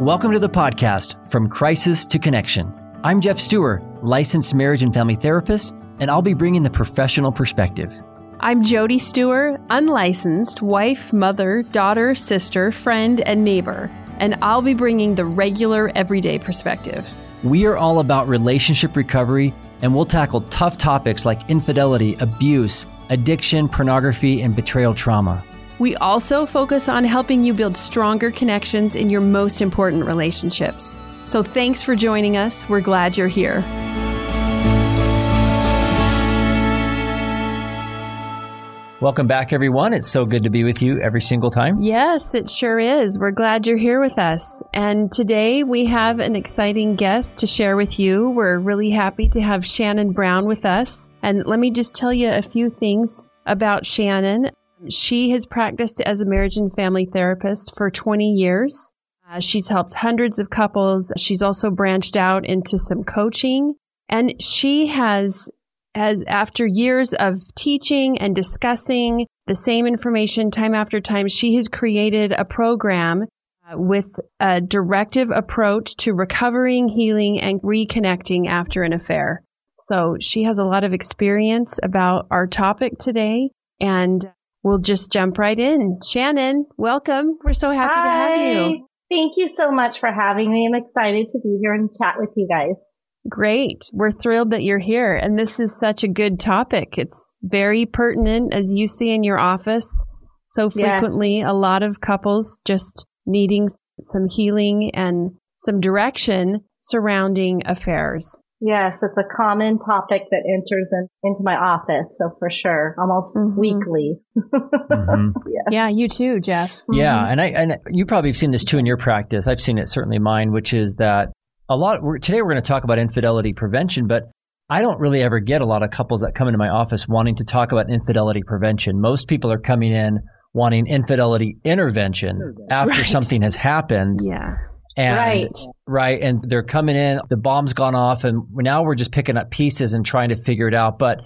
Welcome to the podcast, From Crisis to Connection. I'm Geoff Steurer, licensed marriage and family therapist, and I'll be bringing the professional perspective. I'm Jody Steurer, unlicensed wife, mother, daughter, sister, friend, and neighbor, and I'll be bringing the regular, everyday perspective. We are all about relationship recovery, and we'll tackle tough topics like infidelity, abuse, addiction, pornography, and betrayal trauma. We also focus on helping you build stronger connections in your most important relationships. So thanks for joining us. We're glad you're here. Welcome back, everyone. It's so good to be with you every single time. Yes, it sure is. We're glad you're here with us. And today we have an exciting guest to share with you. We're really happy to have Shannon Brown with us. And let me just tell you a few things about Shannon. She has practiced as a marriage and family therapist for 20 years. Uh, she's helped hundreds of couples. She's also branched out into some coaching. And she has, as after years of teaching and discussing the same information time after time, she has created a program uh, with a directive approach to recovering, healing, and reconnecting after an affair. So she has a lot of experience about our topic today. And we'll just jump right in. Shannon, welcome. We're so happy Hi. to have you. Thank you so much for having me. I'm excited to be here and chat with you guys. Great. We're thrilled that you're here. And this is such a good topic. It's very pertinent, as you see in your office. So frequently, Yes. a lot of couples just needing some healing and some direction surrounding affairs. Yes, it's a common topic that enters in, into my office. So for sure, almost Mhm. weekly. Mhm. Yeah, you too, Geoff. Yeah, Mhm. and I and you probably have seen this too in your practice. I've seen it certainly mine, which is that a lot. We're, today we're going to talk about infidelity prevention, but I don't really ever get a lot of couples that come into my office wanting to talk about infidelity prevention. Most people are coming in wanting infidelity intervention after Right. something has happened, Yeah. And right. right, and they're coming in. The bomb's gone off, and now we're just picking up pieces and trying to figure it out, but.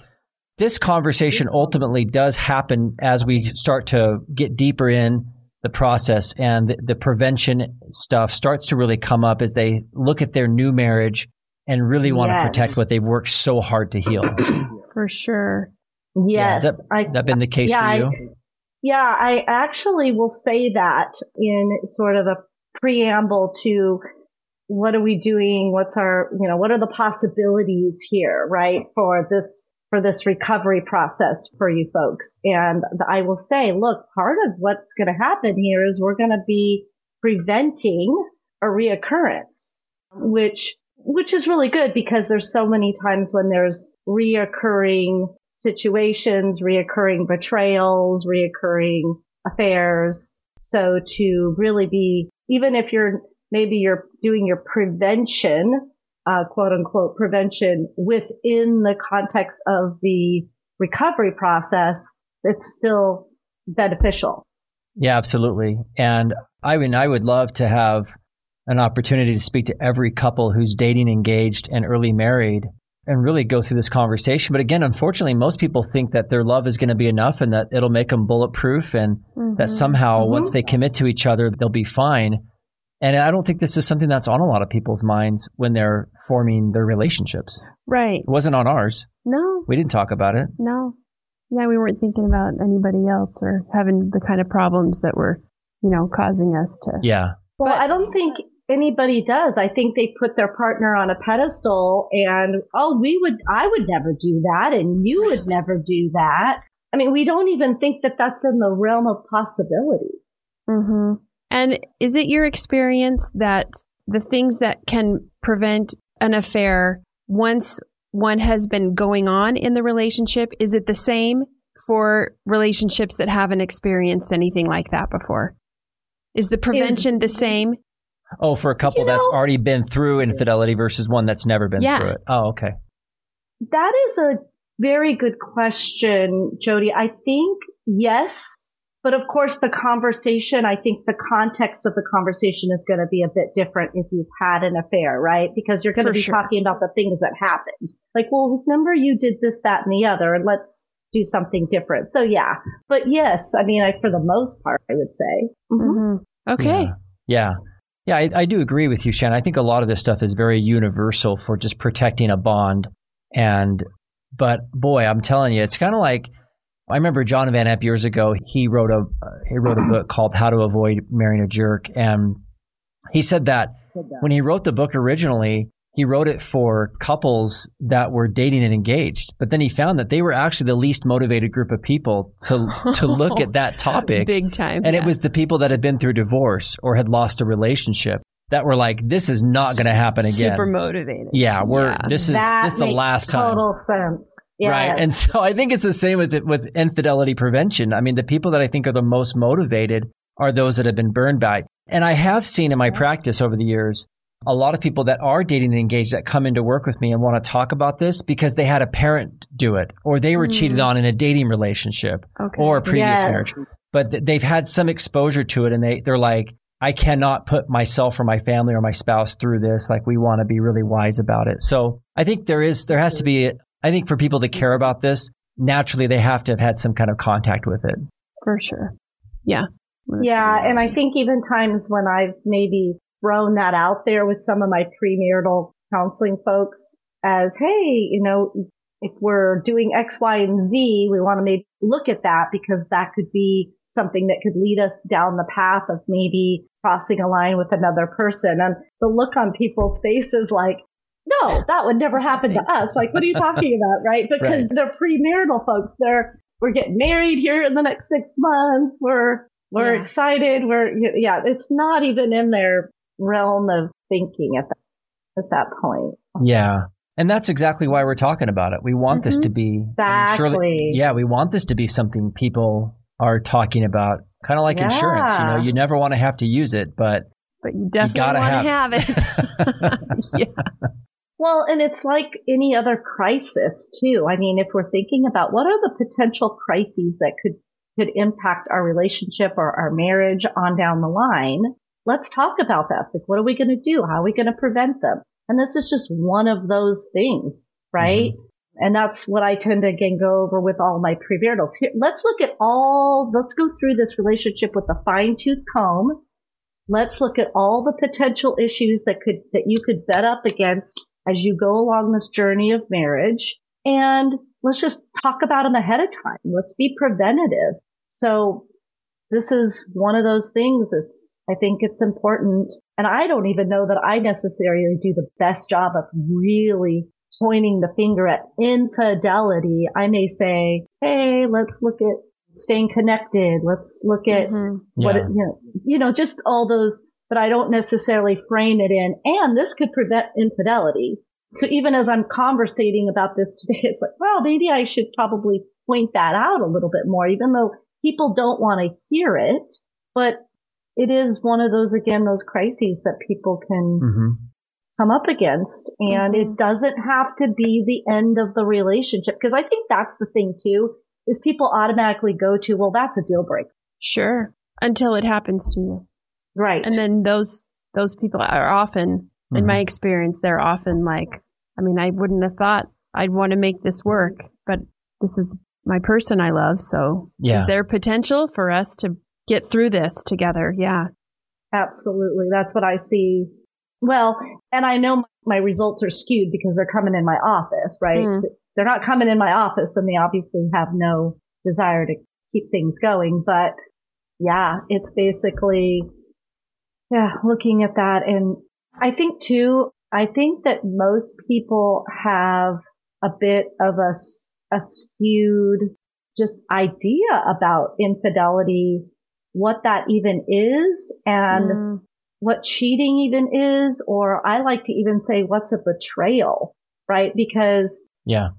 This conversation ultimately does happen as we start to get deeper in the process and the, the prevention stuff starts to really come up as they look at their new marriage and really want to protect what they've worked so hard to heal. For sure. Yeah, Yes. has I, that been the case Yeah, for I- Yeah, I actually will say that in sort of a preamble to what are we doing? What's our, you know, what are the possibilities here, right? For this, for this recovery process for you folks. And I will say, look, part of what's going to happen here is we're going to be preventing a reoccurrence, which, which is really good because there's so many times when there's reoccurring situations, reoccurring betrayals, reoccurring affairs. So to really be, even if you're, maybe you're doing your prevention, uh, quote unquote prevention within the context of the recovery process, it's still beneficial. Yeah, absolutely. And I mean, I would love to have an opportunity to speak to every couple who's dating, engaged, and early married and really go through this conversation. But again, unfortunately, most people think that their love is going to be enough and that it'll make them bulletproof and that Mhm. somehow Mhm. once they commit to each other, they'll be fine. And I don't think this is something that's on a lot of people's minds when they're forming their relationships. Right. It wasn't on ours. No, We didn't talk about it. no. Yeah, we weren't thinking about anybody else or having the kind of problems that were, you know, causing us to. Yeah. Well, But- I don't think anybody does. I think they put their partner on a pedestal and, oh, we would, I would never do that. And you would never do that. I mean, we don't even think that that's in the realm of possibility. hmm And is it your experience that the things that can prevent an affair once one has been going on in the relationship, is it the same for relationships that haven't experienced anything like that before? Is the prevention the same? Oh, for a couple You that's know- already been through infidelity versus one that's never been Yeah. through it. Oh, okay. That is a very good question, Jody. I think yes, but of course the conversation, I think the context of the conversation is going to be a bit different if you've had an affair, right? Because you're going to be sure. talking about the things that happened. Like, well, remember you did this, that, and the other, and let's do something different. So yeah, but yes, I mean, I, for the most part, I would say. Mhm. hmm Okay. Yeah. Yeah. Yeah, I, I, do agree with you, Shannon. I think a lot of this stuff is very universal for just protecting a bond. And, but boy, I'm telling you, it's kind of like, I remember John Van Epp years ago, he wrote a, he wrote a book called How to Avoid Marrying a Jerk. And he said that, said that when he wrote the book originally, he wrote it for couples that were dating and engaged. But then he found that they were actually the least motivated group of people to to look at that topic. Big time. And yeah. it was the people that had been through divorce or had lost a relationship that were like, this is not going to happen again. Super motivated. Yeah, we're yeah. this is that this is the last total time. Total sense. Yes. Right. And so I think it's the same with it, with infidelity prevention. I mean, the people that I think are the most motivated are those that have been burned by it. And I have seen in my practice over the years a lot of people that are dating and engaged that come into work with me and want to talk about this because they had a parent do it or they were mm. cheated on in a dating relationship okay. or a previous yes. marriage. But th- they've had some exposure to it and they, they're like, I cannot put myself or my family or my spouse through this. Like we want to be really wise about it. So I think there is, there has to be, I think for people to care about this, naturally they have to have had some kind of contact with it. For sure. Yeah. yeah. And I think even times when I've maybe thrown that out there with some of my premarital counseling folks as, hey, you know, if we're doing X, Y, and Z, we want to maybe look at that because that could be something that could lead us down the path of maybe crossing a line with another person. And the look on people's faces like, no, that would never happen to us. Like, what are you talking about? Right. Because right. they're premarital folks. They're, we're getting married here in the next six months. We're, we're yeah. excited. We're, yeah, it's not even in their realm of thinking at that, at that point. Yeah. And that's exactly why we're talking about it. We want mm-hmm. this to be exactly. Surely, yeah, we want this to be something people are talking about, kind of like yeah. insurance. You know, you never want to have to use it, but but you definitely want to have, have it. yeah. Well, and it's like any other crisis too. I mean, if we're thinking about what are the potential crises that could could impact our relationship or our marriage on down the line, let's talk about this. Like, what are we going to do? How are we going to prevent them? And this is just one of those things, right? Mm-hmm. And that's what I tend to again go over with all my premarital. Here, let's look at all, let's go through this relationship with a fine tooth comb. Let's look at all the potential issues that could, that you could bet up against as you go along this journey of marriage. And let's just talk about them ahead of time. Let's be preventative. So this is one of those things. It's, I think it's important. And I don't even know that I necessarily do the best job of really pointing the finger at infidelity. I may say, Hey, let's look at staying connected. Let's look at mm-hmm. what, yeah. it, you know, you know, just all those, but I don't necessarily frame it in, and this could prevent infidelity. So even as I'm conversating about this today, it's like, well, maybe I should probably point that out a little bit more, even though people don't want to hear it, but it is one of those, again, those crises that people can mm-hmm. come up against. And mm-hmm. it doesn't have to be the end of the relationship. Cause I think that's the thing too, is people automatically go to, well, that's a deal breaker. Sure. Until it happens to you. Right. And then those, those people are often, mm-hmm. in my experience, they're often like, I mean, I wouldn't have thought I'd want to make this work, but this is my person I love. So yeah. is there potential for us to get through this together? Yeah. Absolutely. That's what I see. Well, and I know my results are skewed because they're coming in my office, right? Mm. They're not coming in my office, then they obviously have no desire to keep things going. But yeah, it's basically, yeah, looking at that. And I think too, I think that most people have a bit of a a skewed just idea about infidelity, what that even is and mm. what cheating even is, or I like to even say what's a betrayal, right? Because yeah,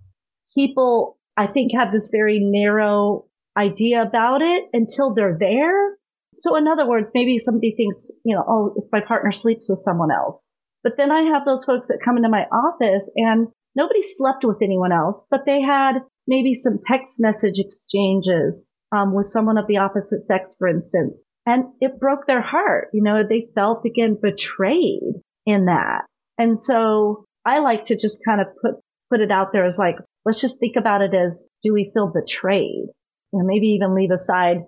people, I think have this very narrow idea about it until they're there. So in other words, maybe somebody thinks, you know, oh, if my partner sleeps with someone else. But then I have those folks that come into my office and nobody slept with anyone else, but they had maybe some text message exchanges um, with someone of the opposite sex, for instance. And it broke their heart. You know, they felt again betrayed in that. And so I like to just kind of put, put it out there as like, let's just think about it as, do we feel betrayed? And maybe even leave aside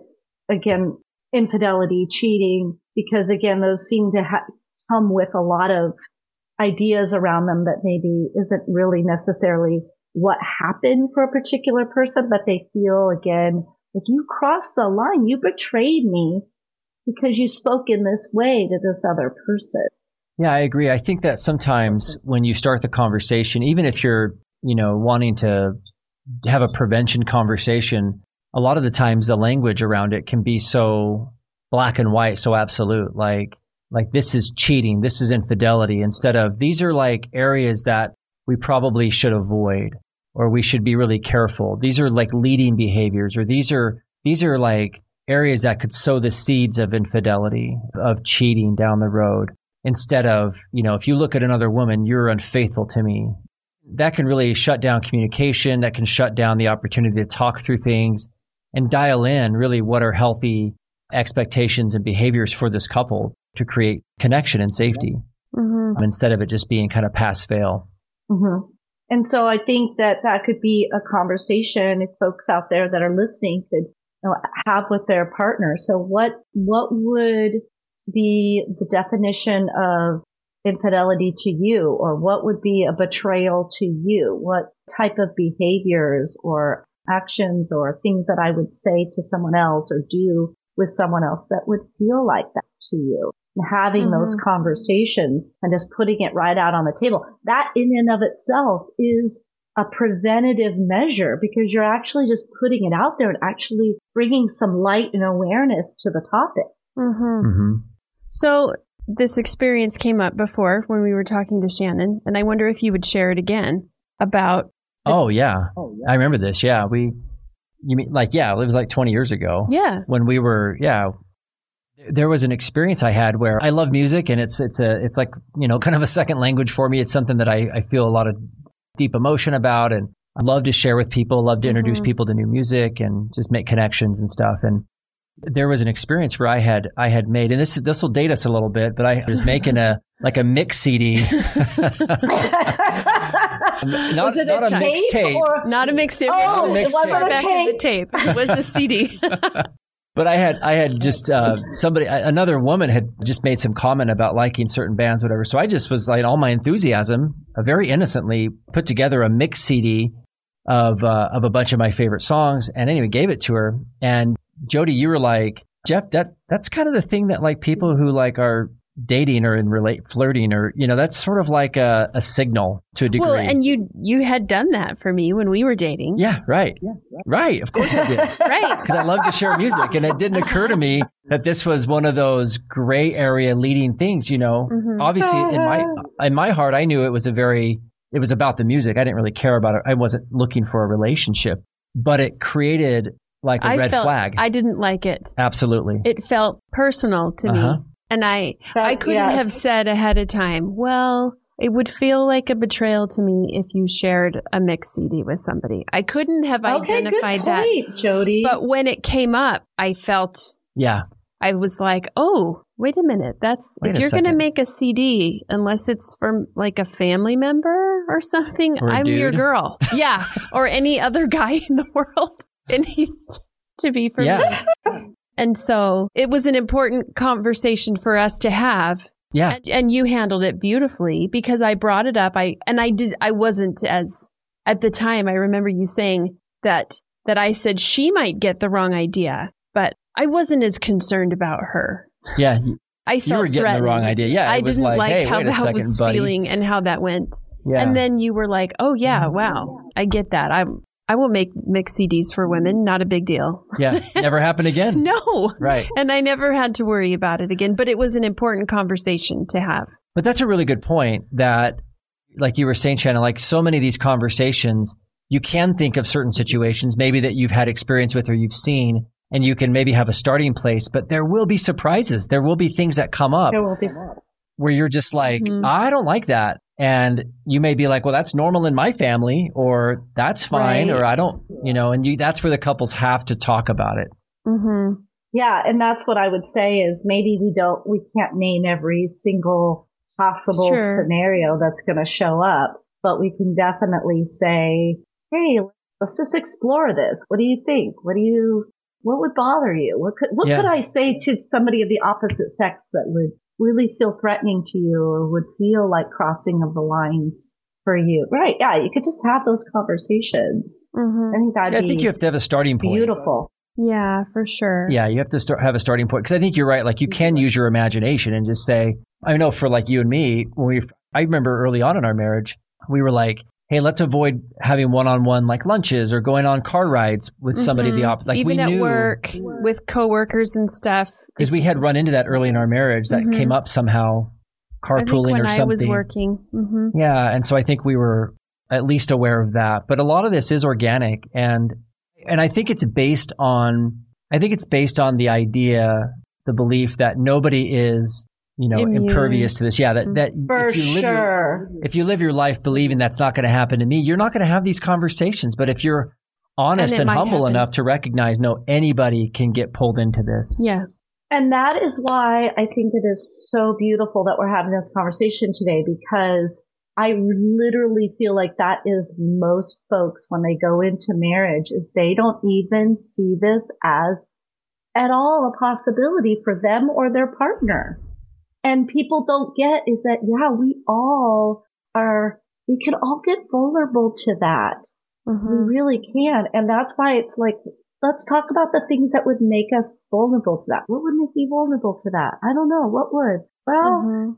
again, infidelity, cheating, because again, those seem to ha- come with a lot of ideas around them that maybe isn't really necessarily what happened for a particular person, but they feel again, like you crossed the line, you betrayed me because you spoke in this way to this other person. Yeah, I agree. I think that sometimes when you start the conversation, even if you're, you know, wanting to have a prevention conversation, a lot of the times the language around it can be so black and white, so absolute. Like, like this is cheating, this is infidelity, instead of these are like areas that we probably should avoid or we should be really careful. These are like leading behaviors or these are, these are like areas that could sow the seeds of infidelity, of cheating down the road. Instead of, you know, if you look at another woman, you're unfaithful to me. That can really shut down communication. That can shut down the opportunity to talk through things and dial in really what are healthy expectations and behaviors for this couple to create connection and safety mm-hmm. instead of it just being kind of pass fail. Mm-hmm. And so I think that that could be a conversation if folks out there that are listening could you know, have with their partner. So what, what would be the definition of infidelity to you or what would be a betrayal to you? What type of behaviors or actions or things that I would say to someone else or do with someone else that would feel like that to you? And having mm-hmm. those conversations and just putting it right out on the table. That in and of itself is a preventative measure because you're actually just putting it out there and actually bringing some light and awareness to the topic. Mm-hmm. Mm-hmm. So this experience came up before when we were talking to Shannon, and I wonder if you would share it again about. Oh yeah. oh yeah, I remember this. Yeah, we. You mean like yeah? It was like twenty years ago. Yeah. When we were yeah, there was an experience I had where I love music, and it's it's a it's like you know kind of a second language for me. It's something that I, I feel a lot of deep emotion about, and I love to share with people. Love to introduce mm-hmm. people to new music and just make connections and stuff. And there was an experience where I had I had made, and this this will date us a little bit, but I was making a like a mix CD. not was it not a, a mixtape. Not a mixtape. Oh, it wasn't a tape. tape. It was a CD. But I had I had just uh, somebody another woman had just made some comment about liking certain bands whatever. So I just was like all my enthusiasm, uh, very innocently put together a mix CD of uh, of a bunch of my favorite songs and anyway gave it to her and Jody, you were like, Geoff, that that's kind of the thing that like people who like are dating or in relate flirting or you know that's sort of like a, a signal to a degree. Well, and you you had done that for me when we were dating. Yeah, right, yeah, right. right. Of course I did. right, because I love to share music, and it didn't occur to me that this was one of those gray area leading things. You know, mm-hmm. obviously in my in my heart, I knew it was a very it was about the music. I didn't really care about it. I wasn't looking for a relationship, but it created like a I red felt, flag. I didn't like it. Absolutely. It felt personal to uh-huh. me. And I but, I couldn't yes. have said ahead of time, well, it would feel like a betrayal to me if you shared a mixed CD with somebody. I couldn't have okay, identified good point, that. Jody. But when it came up, I felt Yeah. I was like, "Oh, wait a minute. That's wait if you're going to make a CD unless it's from like a family member or something, or I'm dude. your girl." yeah, or any other guy in the world. It needs to be for yeah. me. And so it was an important conversation for us to have. Yeah. And, and, you handled it beautifully because I brought it up. I, and I did, I wasn't as, at the time, I remember you saying that, that I said she might get the wrong idea, but I wasn't as concerned about her. Yeah. I felt you were getting threatened. the wrong idea. Yeah. I didn't like, like hey, how that second, was buddy. feeling and how that went. Yeah. And then you were like, oh, yeah, mm-hmm. wow, I get that. I'm, I will make mix CDs for women. Not a big deal. Yeah. Never happen again. no. Right. And I never had to worry about it again, but it was an important conversation to have. But that's a really good point that, like you were saying, Shannon, like so many of these conversations, you can think of certain situations, maybe that you've had experience with or you've seen, and you can maybe have a starting place, but there will be surprises. There will be things that come up. There will be where you're just like, mm-hmm. I don't like that. And you may be like, well, that's normal in my family, or that's fine, right. or I don't, you know, and you, that's where the couples have to talk about it. Mm-hmm. Yeah. And that's what I would say is maybe we don't, we can't name every single possible sure. scenario that's going to show up, but we can definitely say, Hey, let's just explore this. What do you think? What do you, what would bother you? What could, what yeah. could I say to somebody of the opposite sex that would really feel threatening to you or would feel like crossing of the lines for you. Right. Yeah. You could just have those conversations. Mm-hmm. I think that'd Yeah, I think you have to have a starting point. beautiful. Yeah, for sure. Yeah, you have to start have a starting point because I think you're right. Like you can use your imagination and just say, I know for like you and me, when we, I remember early on in our marriage, we were like, hey, let's avoid having one-on-one like lunches or going on car rides with somebody Mhm. the opposite. Like Even we at knew work with coworkers and stuff. because we had run into that early in our marriage that Mhm. came up somehow, I carpooling when or I something. was working. hmm Yeah, and so I think we were at least aware of that. But a lot of this is organic and and I think it's based on I think it's based on the idea, the belief that nobody is, you know, Immune. impervious to this. Yeah, that that For if you live your, sure. if you live your life believing that's not going to happen to me, you're not going to have these conversations. But if you're honest And and, humble happen. enough to recognize no anybody can get pulled into this. Yeah. And that is why I think it is so beautiful that we're having this conversation today because I literally feel like that is most folks when they go into marriage is they don't even see this as at all a possibility for them or their partner. And people don't get is that, yeah, we all are, we can all get vulnerable to that. Mhm. We really can. And that's why it's like, let's talk about the things that would make us vulnerable to that. What would make me vulnerable to that? I don't know. What would? Well, Mhm.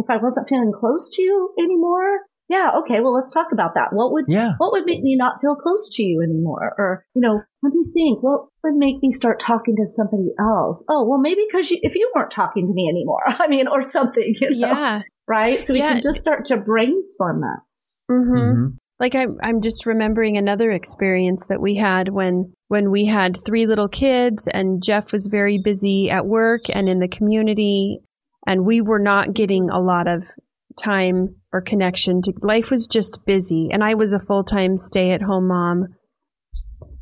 if I wasn't feeling close to you anymore, yeah, okay, well, let's talk about that. What would, Yeah. what would make me not feel close to you anymore? Or, you know, let me think, what would make me start talking to somebody else? Oh, well, maybe because you, if you weren't talking to me anymore, I mean, or something, you know, Yeah. right? So we Yeah. can just start to brainstorm that. hmm Mhm. Like I'm, I'm just remembering another experience that we had when, when we had three little kids and Jeff was very busy at work and in the community and we were not getting a lot of time or connection to life was just busy and I was a full-time stay-at-home mom.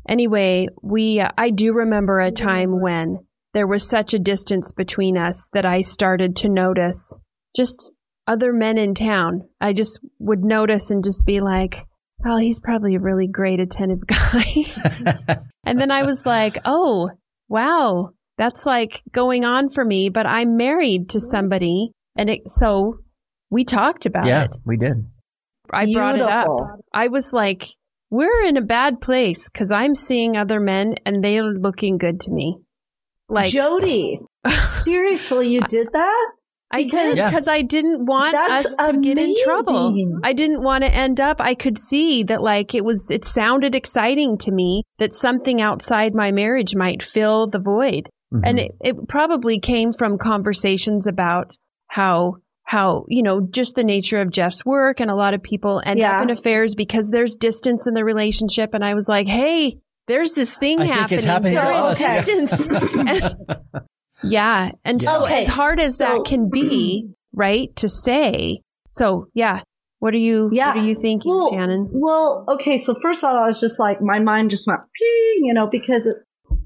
Anyway, we uh, I do remember a time when there was such a distance between us that I started to notice just other men in town. I just would notice and just be like, "Oh, he's probably a really great attentive guy." and then I was like, "Oh, wow, that's like going on for me, but I'm married to somebody." And it, so we talked about it. yeah, it. we did. I brought it up. I was like, we're in a bad place because I'm seeing other men and they are looking good to me. Like, Jody, seriously, you did that? I because- did Yeah. because I didn't want That's us to get in trouble. I didn't want to end up. I could see that, like, it was, it sounded exciting to me that something outside my marriage might fill the void. Mhm. And it, it probably came from conversations about how, how, you know, just the nature of Geoff's work. And a lot of people end Yeah. up in affairs because there's distance in the relationship. And I was like, hey, there's this thing I think happening. it's happening There to is us, yeah. distance. yeah. And so Okay. as hard as So- that can be, right, to say. So yeah. What are you Yeah. what are you thinking, Well, Shannon? Well, okay. So first of all, I was just like, my mind just went, ping, you know, because it,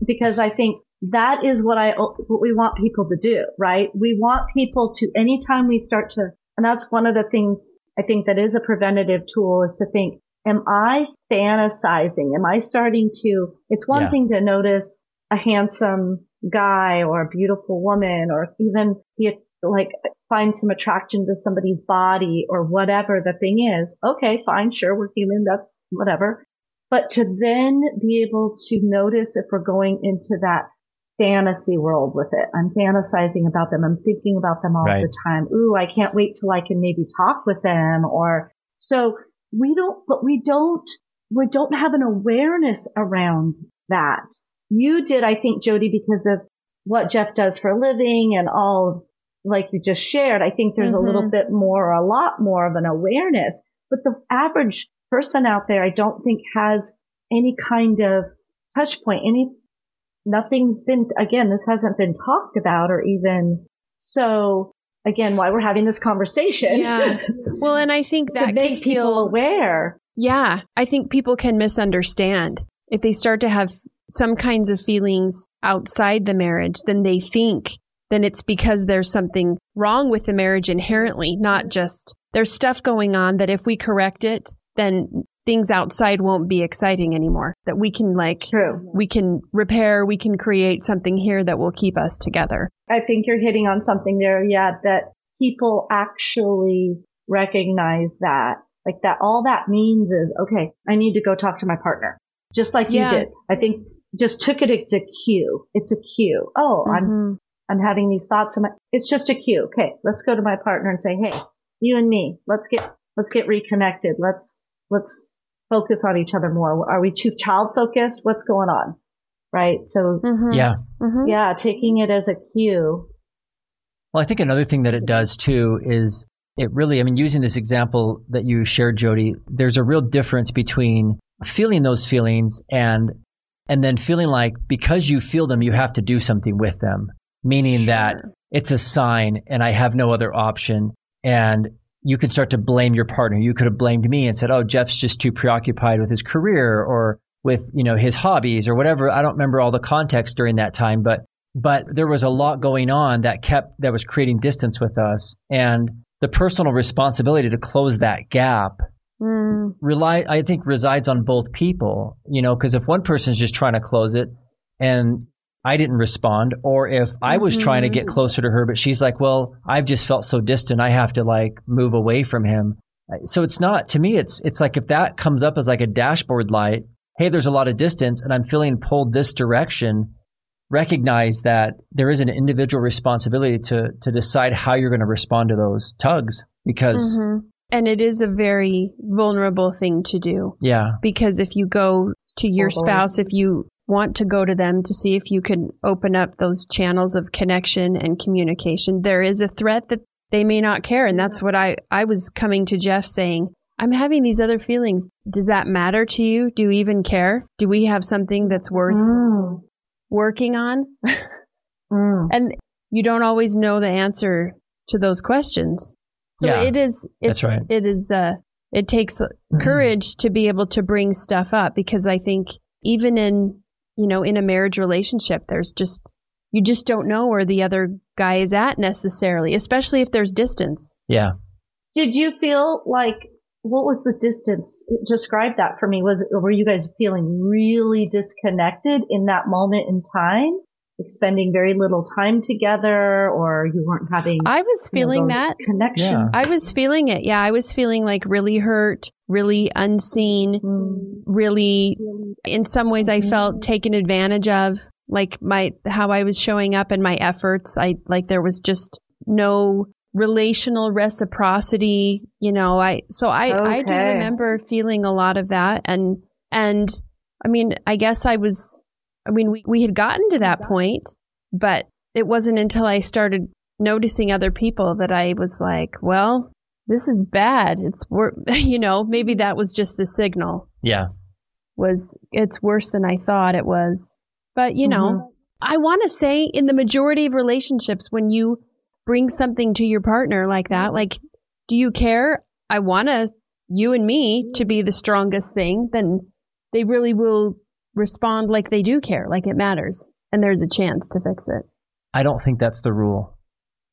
because I think that is what I what we want people to do, right? We want people to anytime we start to, and that's one of the things I think that is a preventative tool is to think, am I fantasizing? Am I starting to? It's one Yeah. thing to notice a handsome guy or a beautiful woman, or even be like find some attraction to somebody's body or whatever the thing is. Okay, fine, sure, we're human, that's whatever. But to then be able to notice if we're going into that fantasy world with it. I'm fantasizing about them. I'm thinking about them all Right. the time. Ooh, I can't wait till I can maybe talk with them or so we don't, but we don't, we don't have an awareness around that. You did, I think, Jody, because of what Geoff does for a living and all like you just shared. I think there's a little Mhm. bit more, a lot more of an awareness, but the average person out there, I don't think has any kind of touch point, any, nothing's been, again, this hasn't been talked about or even so again, why we're having this conversation. Yeah. Well, and I think to that make people feel aware. Yeah, I think people can misunderstand. If they start to have some kinds of feelings outside the marriage, then they think then it's because there's something wrong with the marriage inherently, not just there's stuff going on that if we correct it, then things outside won't be exciting anymore. That we can like True. we can repair, we can create something here that will keep us together. I think you're hitting on something there. Yeah, that people actually recognize that. Like that, all that means is, okay, I need to go talk to my partner. Just like Yeah. you did. I think just took it as a cue. It's a cue. Oh, I'm, Mhm. I'm having these thoughts. And it's just a cue. Okay. Let's go to my partner and say, Hey, you and me, let's get, let's get reconnected. Let's, let's focus on each other more. Are we too child focused? What's going on? Right. So Mhm. Yeah. Mhm. yeah, taking it as a cue. Well, I think another thing that it does too is it really, I mean, using this example that you shared, Jody, there's a real difference between feeling those feelings and and then feeling like because you feel them, you have to do something with them, meaning that it's a sign and I have no other option. And you could start to blame your partner. You could have blamed me and said, Oh, Geoff's just too preoccupied with his career or with, you know, his hobbies or whatever. I don't remember all the context during that time, but, but there was a lot going on that kept, that was creating distance with us. And the personal responsibility to close that gap Mm. rely I think resides on both people, you know, because if one person's just trying to close it and I didn't respond, or if I was trying to get closer to her, but she's like, well, I've just felt so distant, I have to like move away from him. So it's not to me. It's it's like if that comes up as like a dashboard light, hey, there's a lot of distance, and I'm feeling pulled this direction. Recognize that there is an individual responsibility to to decide how you're going to respond to those tugs because Mhm. And it is a very vulnerable thing to do yeah, because if you go to your Totally. spouse, if you want to go to them to see if you can open up those channels of connection and communication, there is a threat that they may not care. And that's what I, I was coming to Geoff saying, I'm having these other feelings. Does that matter to you? Do you even care? Do we have something that's worth Mm, working on? mm. and you don't always know the answer to those questions. So Yeah, it is, it's, that's right. it is, uh, it takes courage to be able to bring stuff up because I think even in, you know, in a marriage relationship, there's just, you just don't know where the other guy is at necessarily, especially if there's distance. yeah. Did you feel like what was the distance? Describe that for me. Was it, were you guys feeling really disconnected in that moment in time? Like spending very little time together, or you weren't having I was you know, feeling that. connection. Yeah. I was feeling it. Yeah. I was feeling like really hurt, really unseen, Mm, really in some ways I felt taken advantage of like my how I was showing up and my efforts. I like there was just no relational reciprocity you know I so I I do remember feeling a lot of that. And and I mean I guess I was I mean we we had gotten to that point but it wasn't until I started noticing other people that I was like well this is bad it's wor- you know maybe that was just the signal Yeah. was it's worse than I thought it was. But you know, Mhm. I want to say in the majority of relationships when you bring something to your partner like that, like do you care? I want to you and me to be the strongest thing, then they really will respond like they do care, like it matters and there's a chance to fix it. I don't think that's the rule.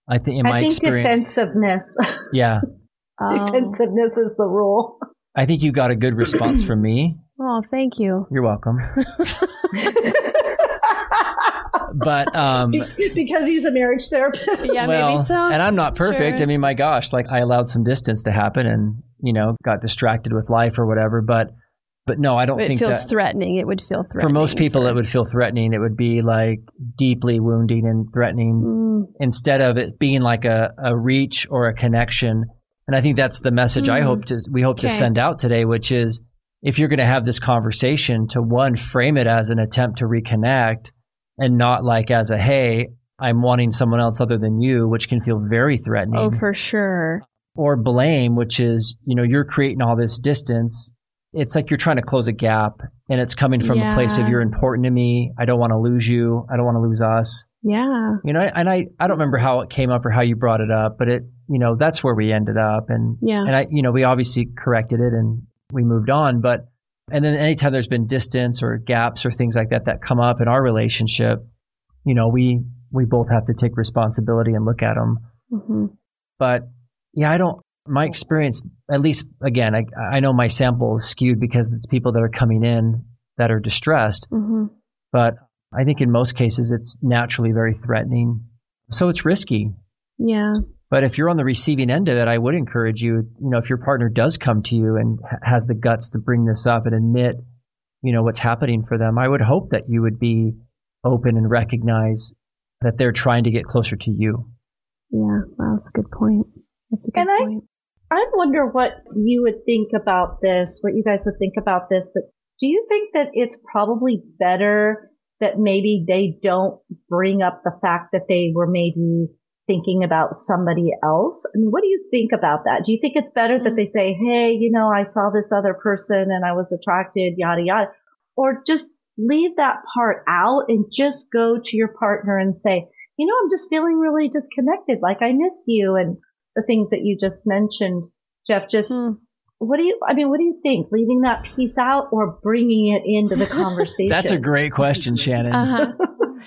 I think in my I think experience, defensiveness. yeah, Defensiveness is the rule. I think you got a good response from me. oh thank you. You're welcome. But um, because he's a marriage therapist. Yeah, well, maybe so. and I'm not perfect. Sure. I mean, my gosh, like I allowed some distance to happen, and you know, got distracted with life or whatever. But, but no, I don't It think it feels that threatening. It would feel threatening. for most people for- it would feel threatening. It would be like deeply wounding and threatening. Mm, instead of it being like a, a reach or a connection. And I think that's the message I Mm. hope to we hope to send out today, which is if you're going to have this conversation, to one frame it as an attempt to reconnect, and not like as a hey, I'm wanting someone else other than you, which can feel very threatening. oh, for sure. or blame, which is you know you're creating all this distance. It's like you're trying to close a gap, and it's coming from a place of you're important to me. I don't want to lose you. I don't want to lose us. Yeah. You know, and I, I don't remember how it came up or how you brought it up, but it, you know, that's where we ended up. And, Yeah. and I, you know, we obviously corrected it and we moved on. But, and then anytime there's been distance or gaps or things like that that come up in our relationship, you know, we, we both have to take responsibility and look at them. hmm But yeah, I don't, my experience, at least again, I, I know my sample is skewed because it's people that are coming in that are distressed, hmm but I think in most cases it's naturally very threatening. So it's risky. Yeah. But if you're on the receiving end of it, I would encourage you, you know, if your partner does come to you and has the guts to bring this up and admit, you know, what's happening for them, I would hope that you would be open and recognize that they're trying to get closer to you. Yeah. Wow, that's a good point. That's a good And I- point. I wonder what you would think about this, what you guys would think about this, but do you think that it's probably better that maybe they don't bring up the fact that they were maybe thinking about somebody else? I mean, what do you think about that? Do you think it's better that mm-hmm. they say, Hey, you know, I saw this other person and I was attracted, yada, yada, or just leave that part out and just go to your partner and say, you know, I'm just feeling really disconnected. Like I miss you and the things that you just mentioned, Geoff, just Hmm. what do you, I mean, what do you think? Leaving that piece out or bringing it into the conversation? That's a great question, Shannon. Uh-huh.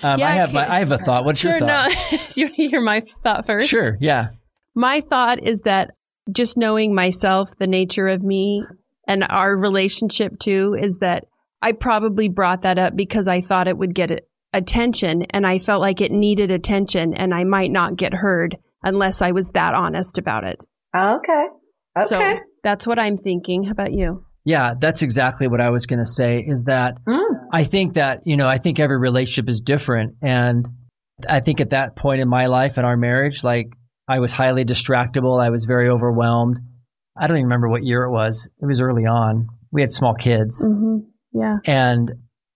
Um, Yeah, I have okay. my, I have a thought. What's Sure. your thought? No, you hear my thought first. Sure. Yeah. My thought is that just knowing myself, the nature of me, and our relationship too, is that I probably brought that up because I thought it would get attention and I felt like it needed attention and I might not get heard unless I was that honest about it. okay. Okay. So that's what I'm thinking. How about you? Yeah. That's exactly what I was going to say is that Mm. I think that, you know, I think every relationship is different. And I think at that point in my life and our marriage, like I was highly distractible. I was very overwhelmed. I don't even remember what year it was. It was early on. We had small kids. Mm-hmm. Yeah. And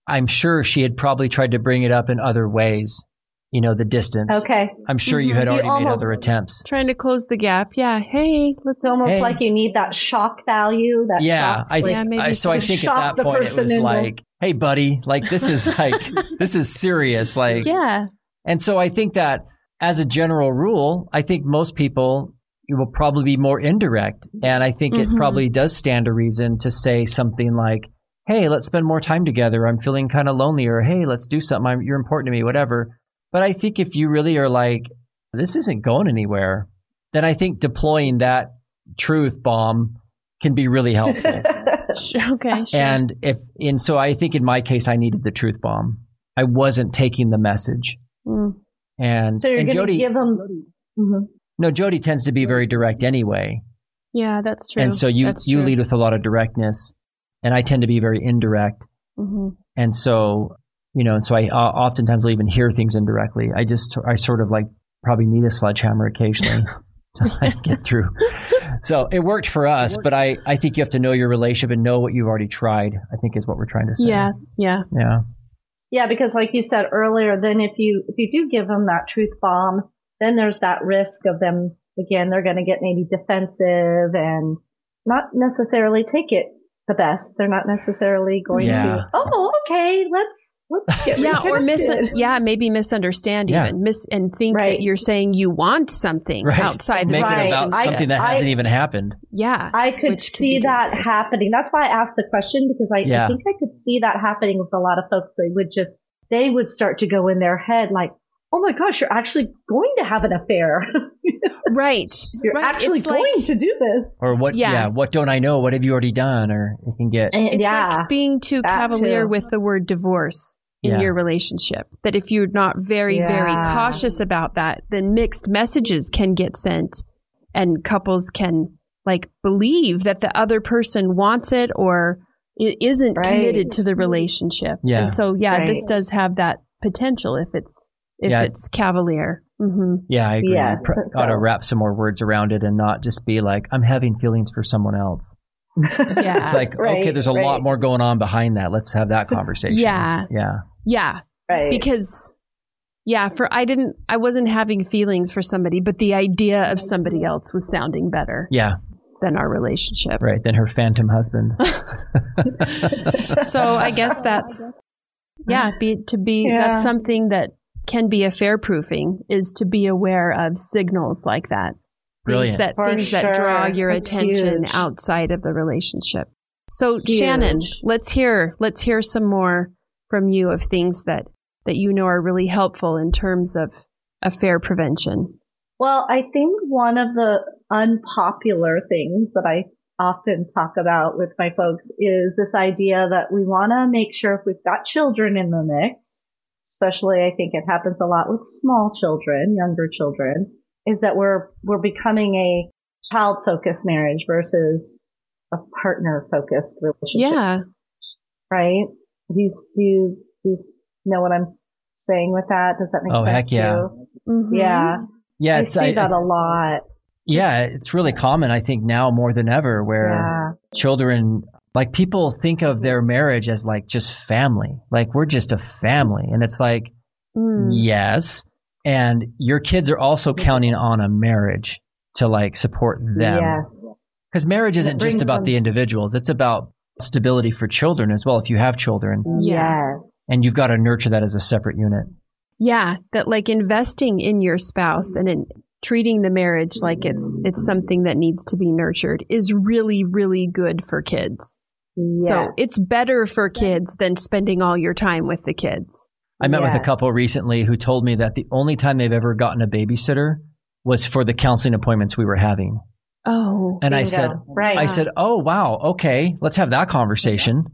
I'm sure she had probably tried to bring it up in other ways, you know, the distance. Okay. I'm sure you Mhm. had So you already made other attempts. Trying to close the gap. Yeah. Hey, let's It's almost Hey. like you need that shock value. That Yeah, shock, I like, think. Yeah, maybe I, so I think shock at the that point it person was into- like, "Hey, buddy, like this is like this is serious." Like, Yeah. And so I think that as a general rule, I think most people you will probably be more indirect. And I think Mhm. it probably does stand to reason to say something like, Hey, let's spend more time together. I'm feeling kind of lonely or Hey, let's do something. I'm, you're important to me, whatever. But I think if you really are like, this isn't going anywhere, then I think deploying that truth bomb can be really helpful. Okay. Sure. and if, and so I think in my case, I needed the truth bomb. I wasn't taking the message. Mm. And, so you're and Jody, give them. Mhm. no, Jody tends to be very direct anyway. Yeah, that's true. And so you, That's you true. lead with a lot of directness and I tend to be very indirect. hmm And so, you know, and so I uh, oftentimes will even hear things indirectly. I just, I sort of like probably need a sledgehammer occasionally to like get through. So it worked for us, but I, I think you have to know your relationship and know what you've already tried, I think is what we're trying to say. Yeah. Yeah. Yeah. Yeah, because like you said earlier, then if you if you do give them that truth bomb, then there's that risk of them again. They're going to get maybe defensive and not necessarily take it the best. They're not necessarily going Yeah. to. Oh, okay. Let's let's get Yeah, or mis yeah, maybe misunderstand Yeah. even miss and think Right. that you're saying you want something Right. outside the Make Right. it about relationship. something that I- hasn't even happened. yeah, I could which could see that dangerous. happening. That's why I asked the question because I, Yeah. I think I could see that happening with a lot of folks. They would just, they would start to go in their head like, oh my gosh, you're actually going to have an affair. right. you're Right. actually It's like- going to do this. Or what, Yeah. yeah. what don't I know? What have you already done? Or it can get, And It's yeah. like being too cavalier too. with the word divorce in Yeah. your relationship. That if you're not very, very cautious about that, then mixed messages can get sent and couples can like believe that the other person wants it or i- isn't Right. committed to the relationship. Yeah. And so, yeah, this does have that potential if it's, if Yeah. it's cavalier. hmm yeah, I agree. Yes, you pr- so- ought to wrap some more words around it and not just be like, I'm having feelings for someone else. Yeah. It's like, Right, okay, there's a right. lot more going on behind that. Let's have that conversation. Yeah. Yeah. Yeah. right. because yeah for i didn't i wasn't having feelings for somebody but the idea of somebody else was sounding better Yeah. than our relationship Right. than her phantom husband. so i guess that's yeah be to be Yeah. that's something that can be affair-proofing is to be aware of signals like that Brilliant. things that For things that draw your That's attention huge. outside of the relationship so Huge. shannon let's hear let's hear some more from you of things that that you know are really helpful in terms of affair prevention Well, I think one of the unpopular things that I often talk about with my folks is this idea that we want to make sure if we've got children in the mix, especially I think it happens a lot with small children, younger children, is that we're, we're becoming a child focused marriage versus a partner focused relationship. Yeah. Right? Do you, do you, do you know what I'm saying with that? Does that make Oh, sense Oh, heck yeah. too? Mhm. Yeah. Yeah, I see I- that a lot. yeah, it's really common. I think now more than ever, where Yeah. children, like people think of their marriage as like just family, like we're just a family, and it's like Mm. yes, and your kids are also counting on a marriage to like support them. Yes. Because marriage isn't just about the individuals; it's about stability for children as well. If you have children, Yes. and you've got to nurture that as a separate unit. Yeah, that like investing in your spouse and in treating the marriage like it's it's something that needs to be nurtured is really really good for kids. So it's better for kids than spending all your time with the kids. I met with a couple recently who told me that the only time they've ever gotten a babysitter was for the counseling appointments we were having. Oh, And I Bingo. said, right. I said, "Oh wow, okay, let's have that conversation."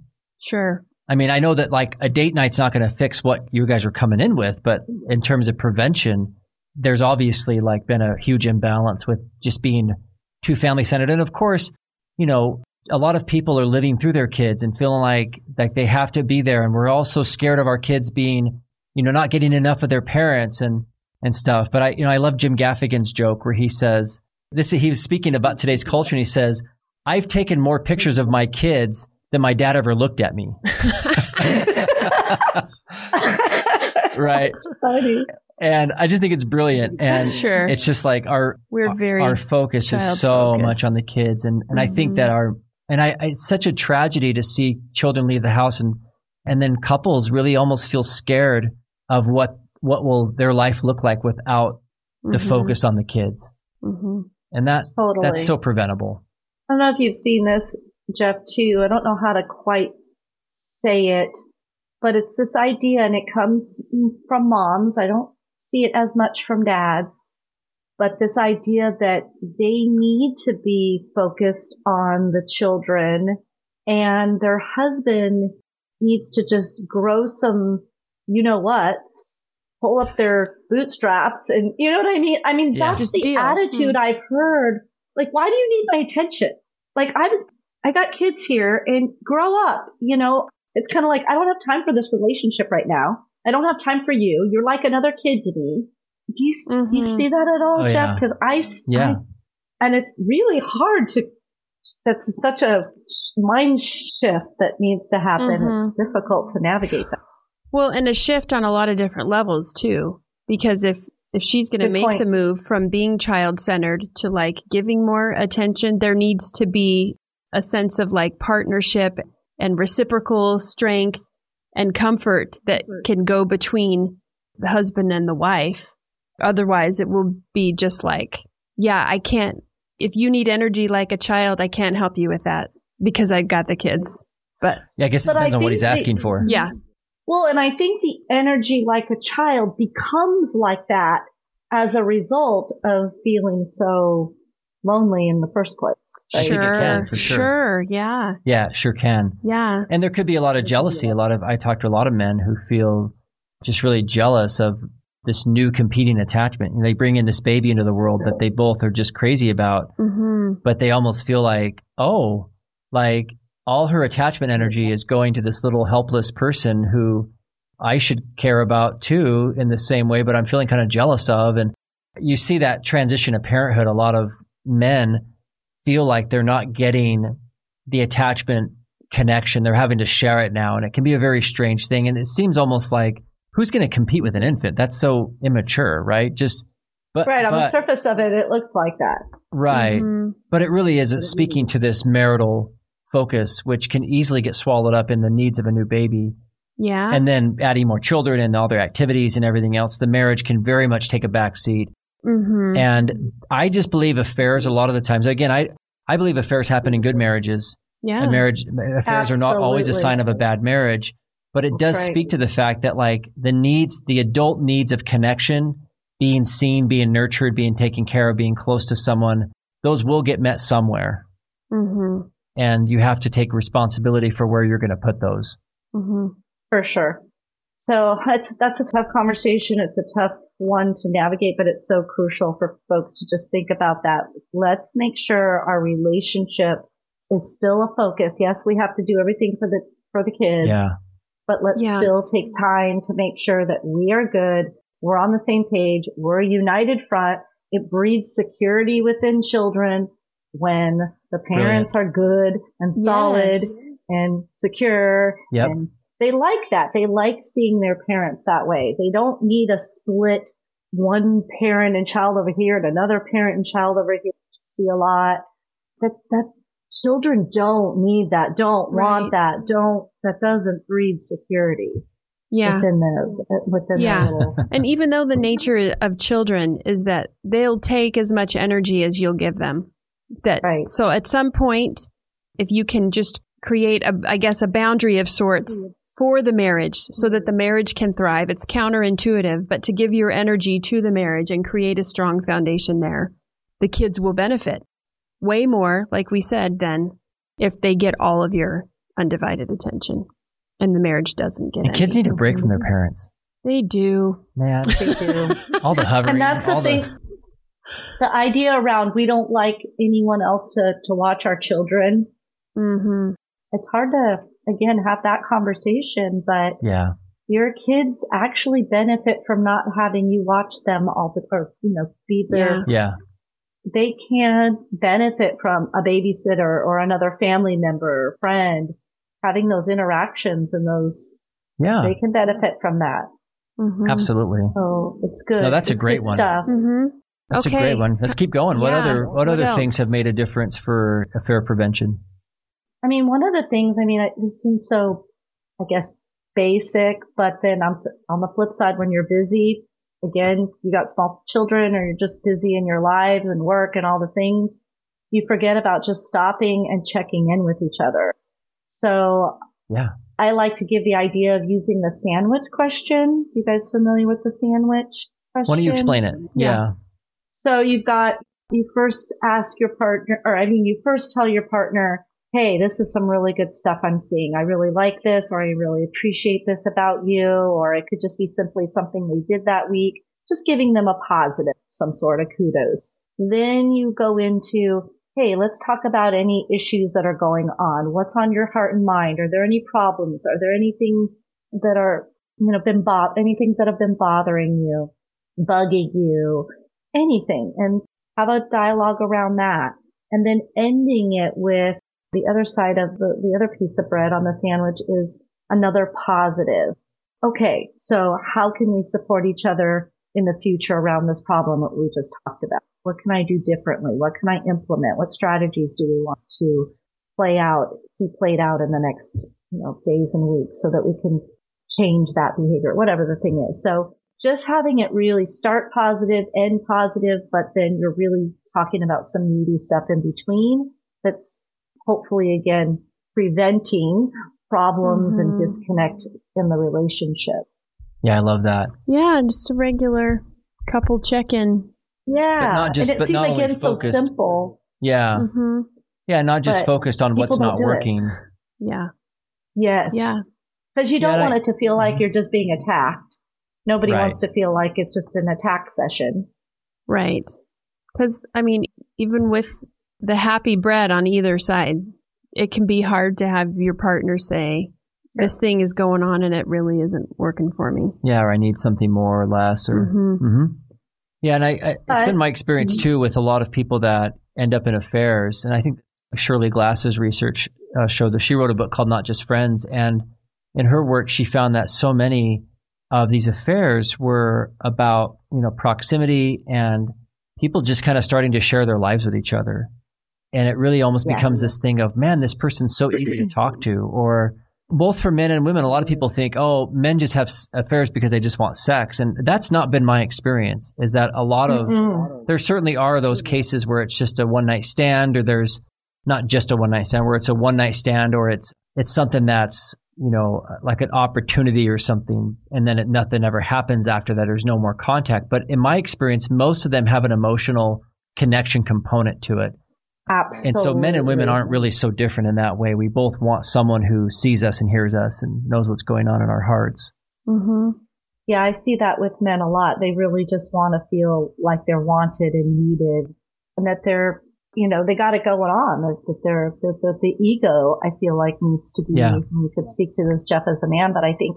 sure. I mean, I know that like a date night's not going to fix what you guys are coming in with, but in terms of prevention, there's obviously like been a huge imbalance with just being too family centered. And of course, you know, a lot of people are living through their kids and feeling like like they have to be there, and we're all so scared of our kids being, you know, not getting enough of their parents and and stuff. But I, you know, I love Jim Gaffigan's joke where he says this. He was speaking about today's culture, and he says, "I've taken more pictures of my kids." Than my dad ever looked at me. right. And I just think it's brilliant. And Sure. it's just like our We're very our focus is so child-focused. much on the kids. And and I think that mm-hmm. our and I it's such a tragedy to see children leave the house and and then couples really almost feel scared of what what will their life look like without the Mhm. focus on the kids. Mhm. And that Totally. that's so preventable. I don't know if you've seen this, Geoff, too. I don't know how to quite say it, but it's this idea and it comes from moms. I don't see it as much from dads, but this idea that they need to be focused on the children and their husband needs to just grow some, you know what, pull up their bootstraps and you know what I mean? I mean, Yeah. that's Just the deal. attitude hmm. I've heard. Like, why do you need my attention? Like, I've, I got kids here and grow up, you know, it's kind of like, I don't have time for this relationship right now. I don't have time for you. You're like another kid to me. Do you, do you see that at all, Oh, Geoff? yeah. Because Yeah. I- and it's really hard to, that's such a mind shift that needs to happen. Mhm. It's difficult to navigate that. Well, and a shift on a lot of different levels too. Because if if she's going to make point. the move from being child centered to like giving more attention, there needs to be a sense of like partnership and reciprocal strength and comfort that can go between the husband and the wife. Otherwise, it will be just like, yeah, I can't. If you need energy like a child, I can't help you with that because I got the kids. But Yeah, I guess it But I depends on what he's that- asking for. yeah, Well, and I think the energy like a child becomes like that as a result of feeling so lonely in the first place. I think it sure, can, for sure. sure, yeah, Yeah, sure can. yeah. And there could be a lot of jealousy. A lot of I talk to a lot of men who feel just really jealous of this new competing attachment. And they bring in this baby into the world that they both are just crazy about, hmm but they almost feel like, oh, like all her attachment energy is going to this little helpless person who I should care about too in the same way, but I'm feeling kind of jealous of. And you see that transition of parenthood. A lot of men feel like they're not getting the attachment connection. They're having to share it now. And it can be a very strange thing. And it seems almost like who's going to compete with an infant? That's so immature, right? Just, but, Right. On the surface of it, it looks like that. right. Mhm. But it really is speaking to this marital focus, which can easily get swallowed up in the needs of a new baby. Yeah. And then adding more children and all their activities and everything else, the marriage can very much take a back seat. hmm And I just believe affairs a lot of the times, again, I, I believe affairs happen in good marriages. yeah. And marriage affairs are not always a sign of a bad marriage. But it does right. speak to the fact that like the needs, the adult needs of connection, being seen, being nurtured, being taken care of, being close to someone, those will get met somewhere. Mm-hmm. And you have to take responsibility for where you're going to put those. Mm-hmm. For sure. So that's, that's a tough conversation. It's a tough one to navigate, but it's so crucial for folks to just think about that. Let's make sure our relationship is still a focus. Yes, we have to do everything for the, for the kids. Yeah. But let's Yeah. still take time to make sure that we are good. We're on the same page. We're a united front. It breeds security within children when the parents are good and solid Yes. and secure Yep. and they like that. They like seeing their parents that way. They don't need a split one parent and child over here and another parent and child over here. which you See a lot. That that children don't need that. Don't want that. Don't. That doesn't breed security Yeah. within the within Yeah. their little. And even though the nature of children is that they'll take as much energy as you'll give them. That Right. so at some point, if you can just create a, I guess, a boundary of sorts for the marriage so that the marriage can thrive. It's counterintuitive, but to give your energy to the marriage and create a strong foundation there, the kids will benefit way more, like we said, than if they get all of your undivided attention and the marriage doesn't get And kids need a break from their parents. They do. Man, They do. all the hovering. and that's the thing. The idea around we don't like anyone else to to watch our children. hmm It's hard to again have that conversation, but Yeah. your kids actually benefit from not having you watch them all the or you know be there. Yeah. They can benefit from a babysitter or another family member or friend having those interactions and those Yeah. they can benefit from that. hmm Absolutely. So it's good. No, that's a great one. Stuff. hmm That's a Okay. great one. Let's keep going. What Yeah. other what, What other things have made a difference for affair prevention? I mean, one of the things, I mean, I- this seems so, I guess, basic, but then on, on the flip side, when you're busy, again, you got small children or you're just busy in your lives and work and all the things, you forget about just stopping and checking in with each other. So Yeah. I like to give the idea of using the sandwich question. You guys familiar with the sandwich question? Why don't you explain it? Yeah. Yeah. So you've got, you first ask your partner, or I mean, you first tell your partner, Hey, this is some really good stuff I'm seeing. I really like this, or I really appreciate this about you, or it could just be simply something they did that week. Just giving them a positive, some sort of kudos. Then you go into, Hey, let's talk about any issues that are going on. What's on your heart and mind? Are there any problems? Are there any things that are, you know, been bo- any things that have been bothering you, bugging you, anything? And have a dialogue around that. And then ending it with the other side of the, the other piece of bread on the sandwich is another positive. Okay. So how can we support each other in the future around this problem that we just talked about? What can I do differently? What can I implement? What strategies do we want to play out, see played out in the next, you know, days and weeks so that we can change that behavior, whatever the thing is. So just having it really start positive, end positive, but then you're really talking about some meaty stuff in between that's hopefully again preventing problems and Mhm. disconnect in the relationship. Yeah, I love that. Yeah, just a regular couple check in. Yeah. not just- and it but seems not it's again so simple. Yeah. hmm Yeah, not just But focused on what's don't not do it. working. Yeah. Yes. Yeah. Because you don't and want I- it to feel like Mhm. you're just being attacked. Nobody Right. wants to feel like it's just an attack session. Right. Because, I mean, even with the happy bread on either side, it can be hard to have your partner say, this thing is going on and it really isn't working for me. Yeah, or I need something more or less or hmm hmm Yeah, and I, I it's But- been my experience too with a lot of people that end up in affairs, and I think Shirley Glass's research uh, showed that she wrote a book called Not Just Friends, and in her work she found that so many of these affairs were about you know proximity and people just kind of starting to share their lives with each other, and it really almost Yes. becomes this thing of man, this person's so easy to talk to, or both for men and women, a lot of people think, oh, men just have s- affairs because they just want sex. And that's not been my experience, is that a lot of, Mm-mm. there certainly are those cases where it's just a one night stand or there's not just a one night stand where it's a one night stand or it's, it's something that's, you know, like an opportunity or something. And then it, nothing ever happens after that. There's no more contact. But in my experience, most of them have an emotional connection component to it. Absolutely. And so men and women aren't really so different in that way. We both want someone who sees us and hears us and knows what's going on in our hearts. Mm-hmm. Yeah, I see that with men a lot. They really just want to feel like they're wanted and needed and that they're, you know, they got it going on, that, that they're, that, that the ego, I feel like needs to be, Yeah. you could speak to this, Geoff, as a man, but I think,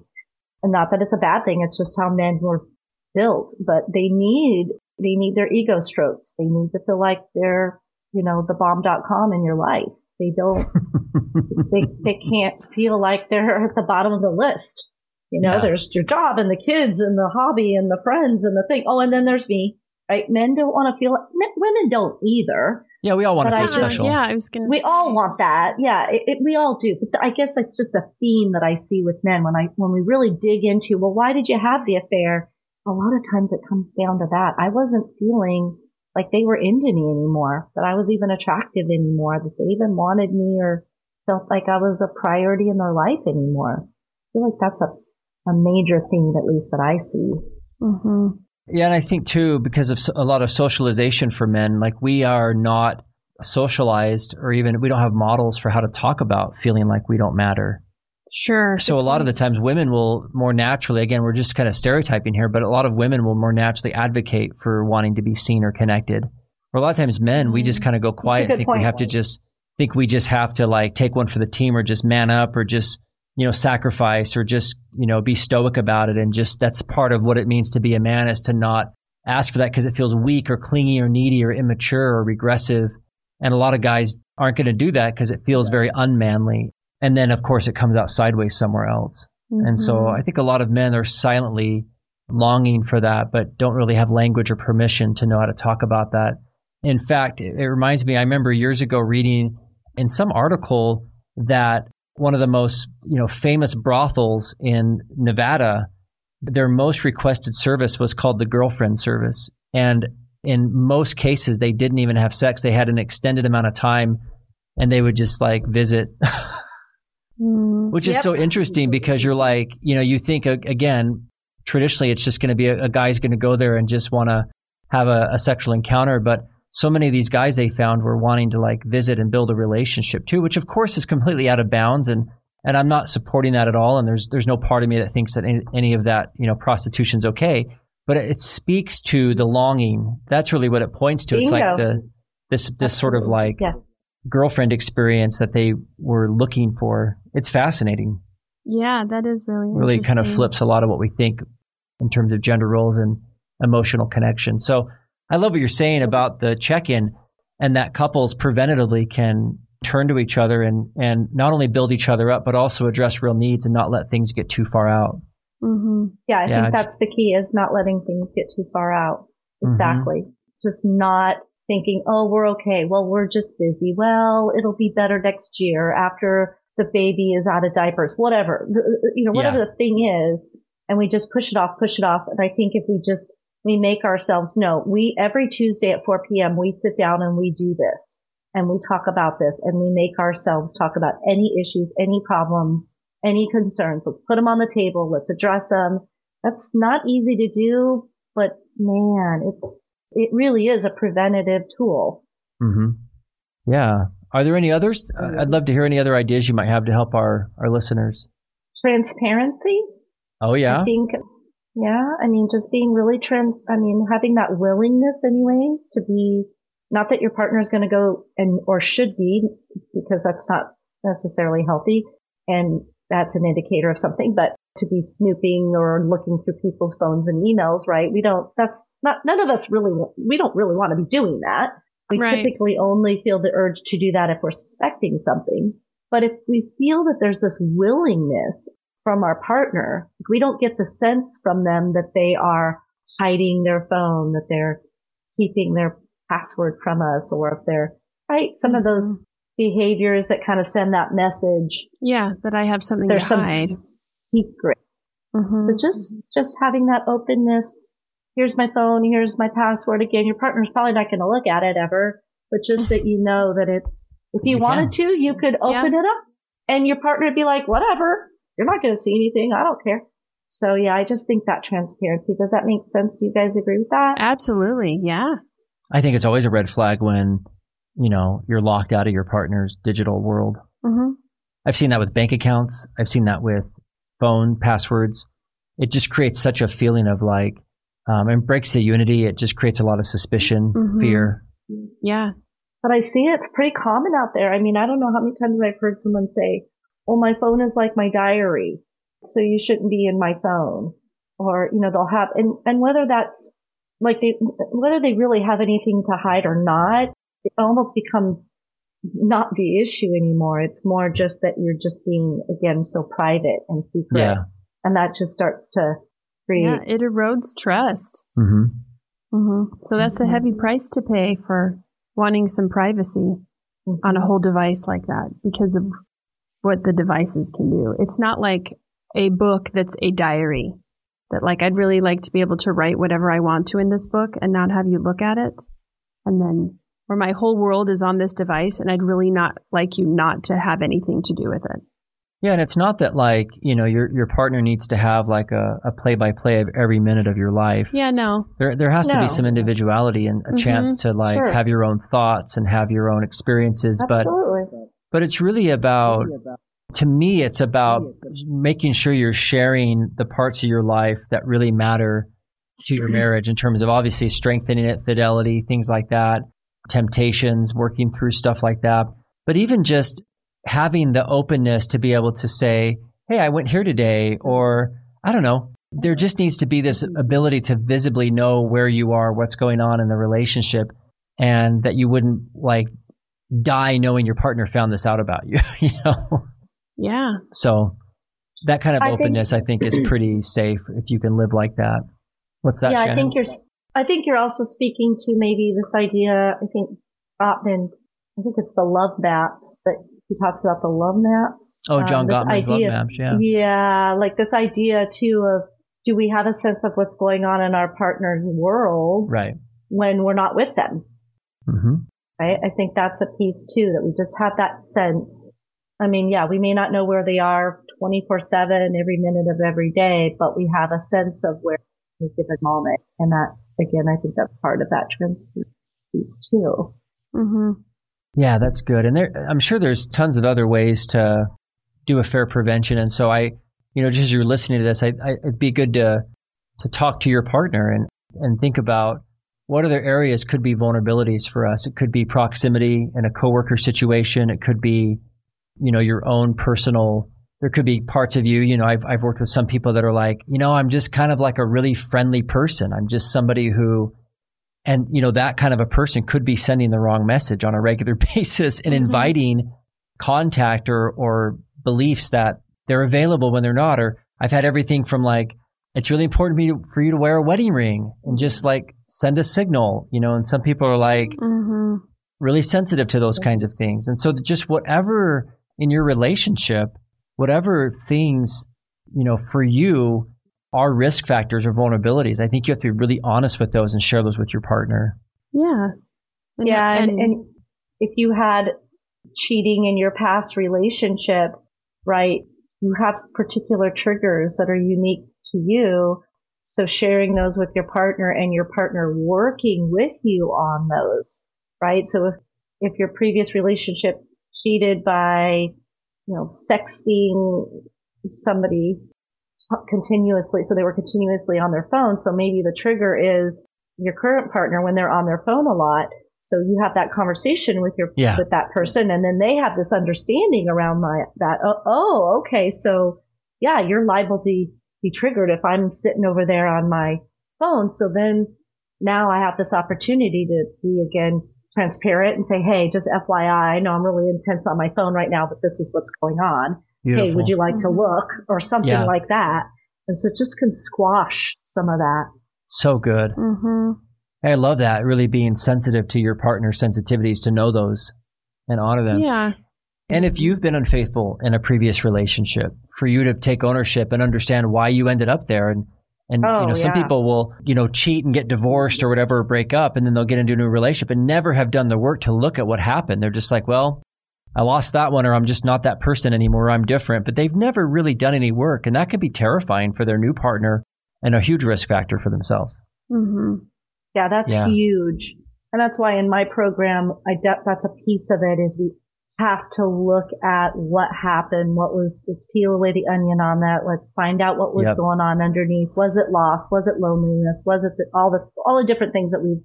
and not that it's a bad thing. It's just how men were built, but they need, they need their ego stroked. They need to feel like they're, you know, the bomb.com in your life. They don't, they, they can't feel like they're at the bottom of the list. You know, Yeah. there's your job and the kids and the hobby and the friends and the thing. Oh, and then there's me, right? Men don't want to feel, men, women don't either. yeah, we all want to But feel I just- special. Yeah, I was going to We say. all want that. Yeah, it, it, we all do. But I guess that's just a theme that I see with men when I, when we really dig into, well, why did you have the affair? A lot of times it comes down to that. I wasn't feeling like they were into me anymore, that I was even attractive anymore, that they even wanted me or felt like I was a priority in their life anymore. I feel like that's a, a major theme, at least that I see. Mm-hmm. Yeah, and I think too, because of a lot of socialization for men, like we are not socialized or even we don't have models for how to talk about feeling like we don't matter. Sure. So a lot of the times women will more naturally, again, we're just kind of stereotyping here, but a lot of women will more naturally advocate for wanting to be seen or connected. Or a lot of times men, we just kind of go quiet and think we point. have to just think we just have to like take one for the team or just man up or just, you know, sacrifice or just, you know, be stoic about it. And just that's part of what it means to be a man is to not ask for that because it feels weak or clingy or needy or immature or regressive. And a lot of guys aren't going to do that because it feels very unmanly. And then, of course, it comes out sideways somewhere else. And so Mhm. I think a lot of men are silently longing for that, but don't really have language or permission to know how to talk about that. In fact, it, it reminds me, I remember years ago reading in some article that one of the most, you know, famous brothels in Nevada, their most requested service was called the girlfriend service. And in most cases, they didn't even have sex. They had an extended amount of time and they would just like visit Mm. which is Yep. so interesting because you're like, you know, you think again, traditionally it's just going to be a, a guy's going to go there and just want to have a, a sexual encounter, but so many of these guys they found were wanting to like visit and build a relationship too, which of course is completely out of bounds and and I'm not supporting that at all. And there's there's no part of me that thinks that any, any of that you know prostitution's okay, but it, it speaks to the longing. That's really what it points to. It's like the this this sort of like yes. Girlfriend experience that they were looking for. It's fascinating Yeah, that is really really kind of flips a lot of what we think in terms of gender roles and emotional connection. So I love what you're saying about the check-in and that couples preventatively can turn to each other and, and not only build each other up, but also address real needs and not let things get too far out. Mhm. Yeah, I Yeah, think that's the key is not letting things get too far out. Mhm. Exactly. Just not thinking, oh, we're okay. Well, we're just busy. Well, it'll be better next year after the baby is out of diapers, whatever, The- uh, uh, you know, whatever Yeah. the thing is. And we just push it off, push it off. And I think if we just, we make ourselves, know we, every Tuesday at 4 p.m., we sit down and we do this and we talk about this and we make ourselves talk about any issues, any problems, any concerns. Let's put them on the table. Let's address them. That's not easy to do, but man, it's, it really is a preventative tool. hmm Yeah. Are there any others? Uh, I'd love to hear any other ideas you might have to help our, our listeners. Transparency. Oh, yeah. I think, yeah, I mean, just being really trans, I mean, having that willingness anyways to be, not that your partner is going to go and, or should be, because that's not necessarily healthy. And that's an indicator of something, but to be snooping or looking through people's phones and emails, right? We don't, that's not, none of us really, we don't really want to be doing that. We Right. typically only feel the urge to do that if we're suspecting something. But if we feel that there's this willingness from our partner, if we don't get the sense from them that they are hiding their phone, that they're keeping their password from us, or if they're, right, some of mm-hmm. those behaviors that kind of send that message, Yeah, that I have something there's to some hide. secret. Mhm. So just, just having that openness. Here's my phone. Here's my password. Again, your partner's probably not going to look at it ever, but just that you know that it's, if you, You wanted to, you could open it up and your partner would be like, whatever. You're not going to see anything. I don't care. So yeah, I just think that transparency. Does that make sense? Do you guys agree with that? Absolutely. Yeah. I think it's always a red flag when, you know, you're locked out of your partner's digital world. Mm-hmm. I've seen that with bank accounts. I've seen that with phone passwords. It just creates such a feeling of like, um, and breaks the unity. It just creates a lot of suspicion, Mhm. fear. Yeah. But I see it's pretty common out there. I mean, I don't know how many times I've heard someone say, well, my phone is like my diary. So you shouldn't be in my phone. Or, you know, they'll have, and, and whether that's like they, whether they really have anything to hide or not, it almost becomes not the issue anymore. It's more just that you're just being, again, so private and secret. Yeah. And that just starts to create. Yeah. It erodes trust. hmm hmm So that's a Mhm. heavy price to pay for wanting some privacy on a whole device like that because of what the devices can do. It's not like a book that's a diary that like I'd really like to be able to write whatever I want to in this book and not have you look at it. And then where my whole world is on this device and I'd really not like you not to have anything to do with it. Yeah, and it's not that like you know your your partner needs to have like a, a play by play of every minute of your life. Yeah, no. There there has to be some individuality and a Mhm. chance to like Sure. have your own thoughts and have your own experiences. But Absolutely. but it's really about to me it's about making sure you're sharing the parts of your life that really matter to your marriage in terms of obviously strengthening it, fidelity, things like that, temptations, working through stuff like that. But even just having the openness to be able to say, Hey, I went here today, or I don't know. There just needs to be this ability to visibly know where you are, what's going on in the relationship, and that you wouldn't like die knowing your partner found this out about you, you know? Yeah. So that kind of I think- openness, I think, is pretty safe if you can live like that. What's that, yeah, Shannon? I think you're. I think you're also speaking to maybe this idea. I think Gottman. I think it's the love maps that he talks about the love maps. oh, John Um, Gottman's love maps, yeah. Yeah, like this idea too of do we have a sense of what's going on in our partner's world Right. when we're not with them? hmm Right. I think that's a piece too that we just have that sense. I mean, yeah, we may not know where they are 24 seven every minute of every day, but we have a sense of where in a given moment. And that, again, I think that's part of that transparency piece too. hmm Yeah, that's good. And there, I'm sure there's tons of other ways to do affair prevention. And so I, you know, just as you're listening to this, I, I, it'd be good to to talk to your partner and and think about what other areas could be vulnerabilities for us. It could be proximity in a coworker situation. It could be, you know, your own personal. There could be parts of you. You know, I've I've worked with some people that are like, you know, I'm just kind of like a really friendly person. I'm just somebody who and, you know, that kind of a person could be sending the wrong message on a regular basis and Mhm. inviting contact or, or beliefs that they're available when they're not. Or I've had everything from like, it's really important for, me to, for you to wear a wedding ring and just like send a signal, you know, and some people are like hmm really sensitive to those kinds of things. And so just whatever in your relationship, whatever things, you know, for you are risk factors or vulnerabilities, I think you have to be really honest with those and share those with your partner. Yeah. And- yeah. And, and- and if you had cheating in your past relationship, right, you have particular triggers that are unique to you. So sharing those with your partner and your partner working with you on those, right? So if, if your previous relationship cheated by, you know, sexting somebody continuously, so they were continuously on their phone. So maybe the trigger is your current partner when they're on their phone a lot. So you have that conversation with your Yeah. with that person, and then they have this understanding around my that. Oh, oh, okay, so yeah, you're liable to be triggered if I'm sitting over there on my phone. So then now I have this opportunity to be again transparent and say, hey, just FYI, I know I'm really intense on my phone right now, but this is what's going on. Beautiful. Hey, would you like to Mhm. look or something Yeah. like that? And so it just can squash some of that. so good. Mhm. I love that. Really being sensitive to your partner's sensitivities to know those and honor them. Yeah. And if you've been unfaithful in a previous relationship, for you to take ownership and understand why you ended up there. And, and Oh, you know, some yeah. people will, you know, cheat and get divorced or whatever, or break up, and then they'll get into a new relationship and never have done the work to look at what happened. They're just like, well, I lost that one, or I'm just not that person anymore. I'm different. But they've never really done any work. And that can be terrifying for their new partner and a huge risk factor for themselves. hmm Yeah, that's Yeah. huge. And that's why in my program, I de- that's a piece of it is we have to look at what happened. What was, let's peel away the onion on that. Let's find out what was Yep. going on underneath. Was it loss? Was it loneliness? Was it the, all the, all the different things that we've,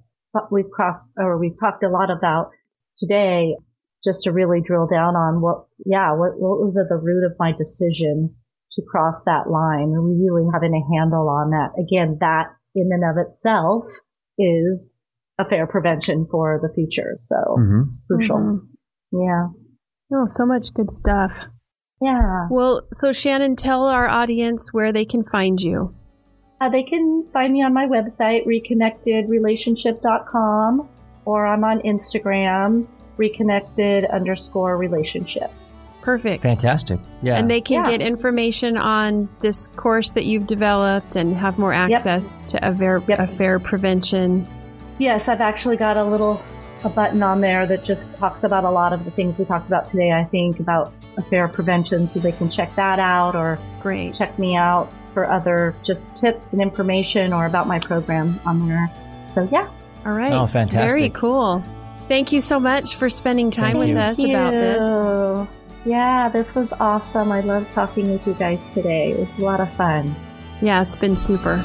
we've crossed or we've talked a lot about today just to really drill down on what, yeah, what, what was at the root of my decision to cross that line and really having a handle on that. Again, that in and of itself is affair prevention for the future. So Mhm. it's crucial. Mhm. Yeah. Oh, so much good stuff. Yeah. Well, so Shannon, tell our audience where they can find you. Uh, they can find me on my website, reconnectedrelationship.com, or I'm on Instagram, reconnected underscore relationship. Perfect. Fantastic. Yeah. And they can Yeah. get information on this course that you've developed and have more access to affair, Yep. affair prevention. Yes, I've actually got a little a button on there that just talks about a lot of the things we talked about today. I think about affair prevention, so they can check that out or Great. check me out for other just tips and information or about my program on there. So yeah, All right. Oh, fantastic. Very cool. Thank you so much for spending time Thank with you. us about this. you. Yeah, this was awesome. I love talking with you guys today. It was a lot of fun. Yeah, it's been super.